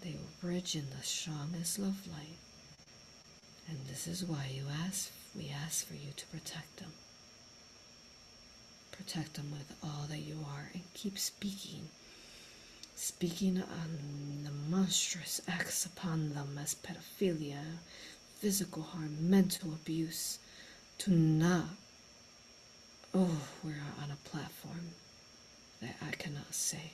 They will bridge in the strongest love light. And this is why you ask we ask for you to protect them. Protect them with all that you are and keep speaking. Speaking on the monstrous acts upon them as pedophilia, physical harm, mental abuse. To not. Oh, we're on a platform that I cannot say.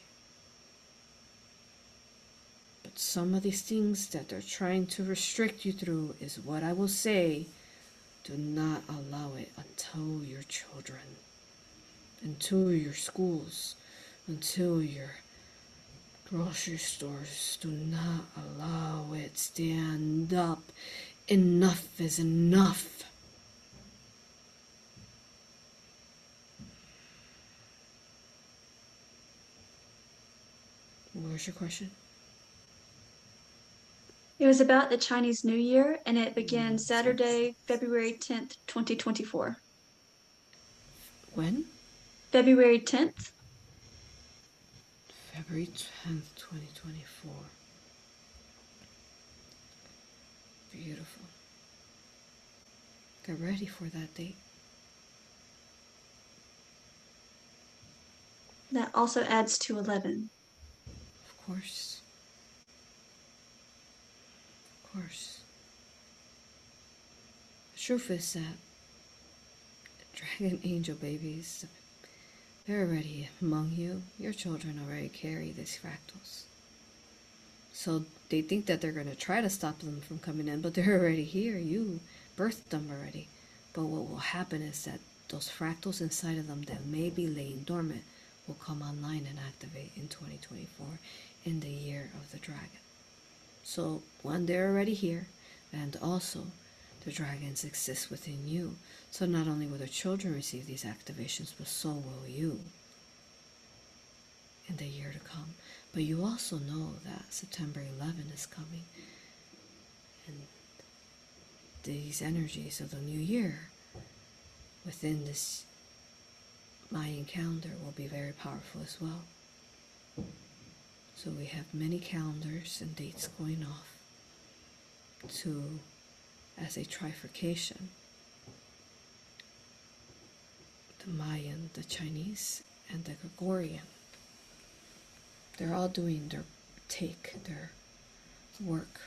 But some of these things that they're trying to restrict you through is what I will say. Do not allow it until your children, until your schools, until your grocery stores. Do not allow it. Stand up. Enough is enough. What was your question? It was about the Chinese New Year and it began mm, Saturday, February 10th, 2024. When? February 10th. February 10th, 2024. Beautiful. Get ready for that date. That also adds to 11. Of course. Of course. The truth is that dragon angel babies, they're already among you. Your children already carry these fractals. So they think that they're going to try to stop them from coming in, but they're already here. You birthed them already. But what will happen is that those fractals inside of them that may be laying dormant will come online and activate in 2024 in the year of the dragon. So, one, they're already here, and also the dragons exist within you. So, not only will the children receive these activations, but so will you in the year to come. But you also know that September 11 is coming, and these energies of the new year within this Mayan calendar will be very powerful as well. So we have many calendars and dates going off to as a trifurcation. The Mayan, the Chinese, and the Gregorian. They're all doing their take, their work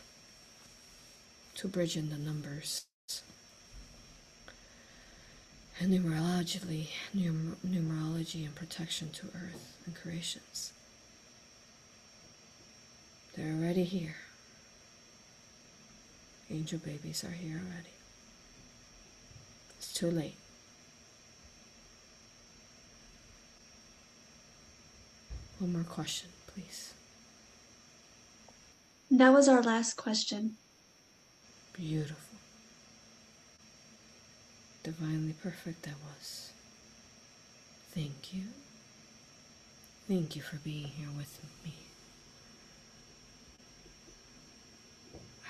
to bridge in the numbers. And numerologically, numer- numerology and protection to Earth and creations. They're already here. Angel babies are here already. It's too late. One more question, please. That was our last question. Beautiful. Divinely perfect I was. Thank you. Thank you for being here with me.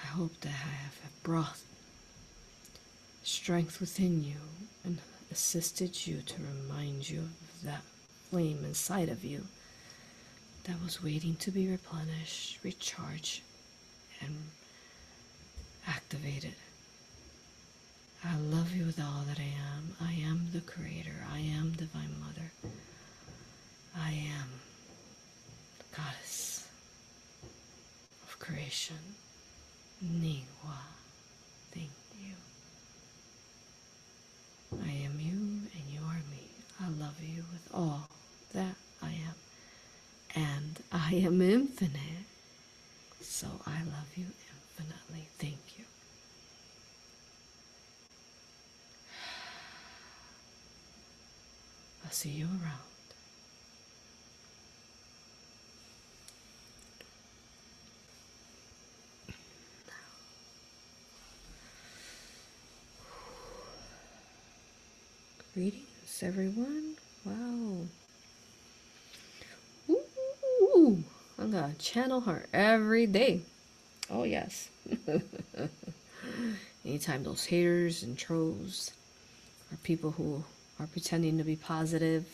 I hope that I have brought strength within you and assisted you to remind you of that flame inside of you that was waiting to be replenished, recharged, and activated. I love you with all that I am. I am the Creator. I am Divine Mother. I am the Goddess of creation. Nüwa. Thank you. I am you and you are me. I love you with all that I am. And I am infinite. So I love you infinitely. Thank you. I'll see you around. Greetings, everyone. Wow. Ooh, I'm gonna channel her every day. Oh, yes. [LAUGHS] Anytime those haters and trolls are people who are pretending to be positive,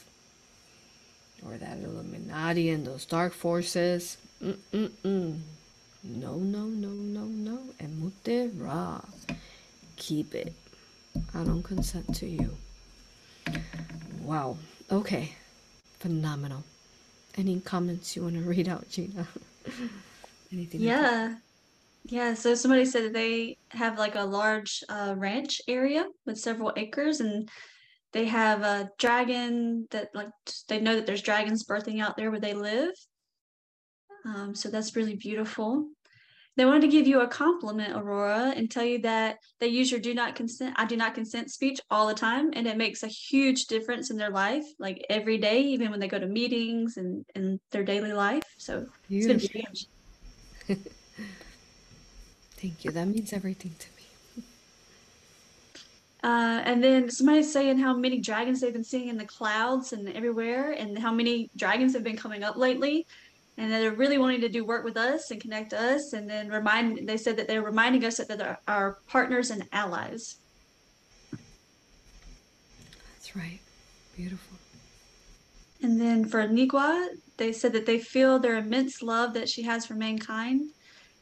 or that Illuminati and those dark forces, mm-mm-mm. No, no, no, no, no. Emute ra. Keep it. I don't consent to you. Wow. Okay. Phenomenal. Any comments you want to read out, Gina? [LAUGHS] Anything? Yeah. Yeah, so somebody said that they have like a large uh, ranch area with several acres, and they have a dragon that like they know that there's dragons birthing out there where they live. Um, so that's really beautiful. They wanted to give you a compliment, Aurora, and tell you that they use your do not consent, I do not consent speech all the time. And it makes a huge difference in their life, like every day, even when they go to meetings and in their daily life. So it's been huge. [LAUGHS] Thank you. That means everything to me. [LAUGHS] Uh, and then somebody's saying how many dragons they've been seeing in the clouds and everywhere, and how many dragons have been coming up lately. And they're really wanting to do work with us and connect us. And then remind they said that they're reminding us that they're our partners and allies. That's right. Beautiful. And then for Nüwa, they said that they feel their immense love that she has for mankind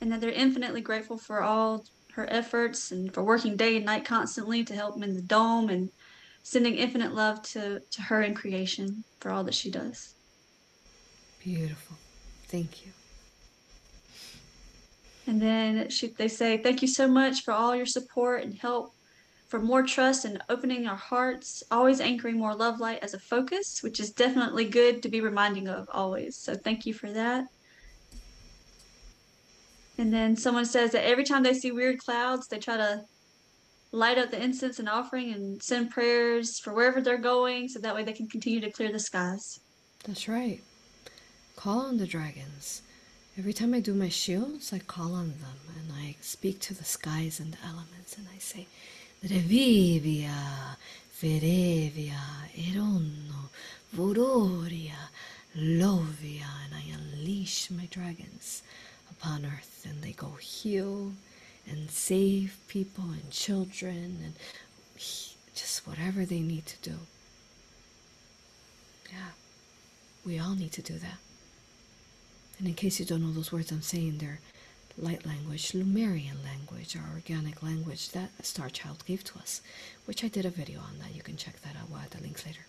and that they're infinitely grateful for all her efforts and for working day and night constantly to help them in the dome and sending infinite love to, to her in creation for all that she does. Beautiful. Thank you. And then she, they say, Thank you so much for all your support and help, for more trust and opening our hearts, always anchoring more love light as a focus, which is definitely good to be reminding of always. So thank you for that. And then someone says that every time they see weird clouds, they try to light up the incense and offering and send prayers for wherever they're going so that way they can continue to clear the skies. That's right call on the dragons. Every time I do my shields, I call on them and I speak to the skies and the elements and I say, Revivia, Ferevia, Eronno, Vororia, Lovia, and I unleash my dragons upon earth and they go heal and save people and children and just whatever they need to do. Yeah, we all need to do that. And in case you don't know those words I'm saying, they're light language, Lemurian language, our organic language that Star Child gave to us, which I did a video on that. You can check that out. We'll add the links later.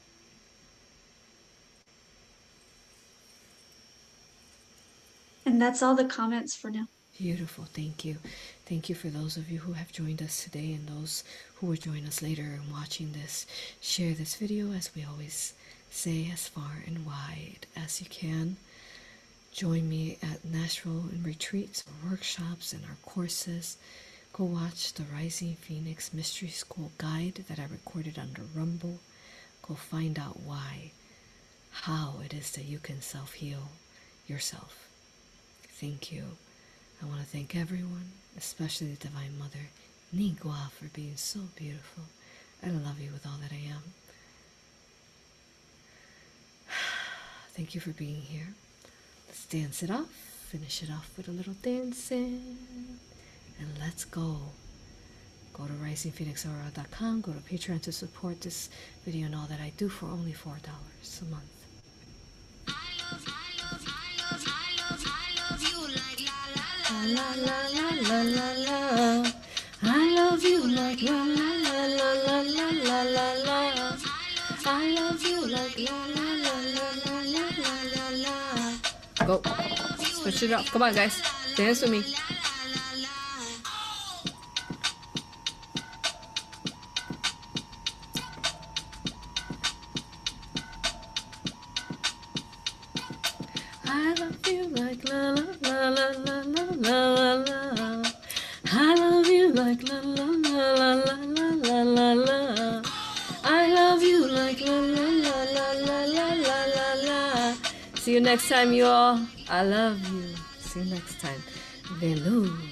And that's all the comments for now. Beautiful. Thank you. Thank you for those of you who have joined us today and those who will join us later and watching this. Share this video, as we always say, as far and wide as you can. Join me at Nashville in retreats or workshops and our courses. Go watch the Rising Phoenix Mystery School guide that I recorded under Rumble. Go find out why, how it is that you can self heal yourself. Thank you. I want to thank everyone, especially the Divine Mother, Nüwa, for being so beautiful. I love you with all that I am. [SIGHS] Thank you for being here. Let's dance it off. Finish it off with a little dancing. And let's go. Go to risingphoenixaurora.com. Go to Patreon to support this video and all that I do for only $4 a month. La la la la la la. I love you like la la la la la la la la la. I love you like la la la la la la la la. Go. Switch it up. Come on, guys. Dance with me. Next time, you all. I love you. See you next time. Veluvia.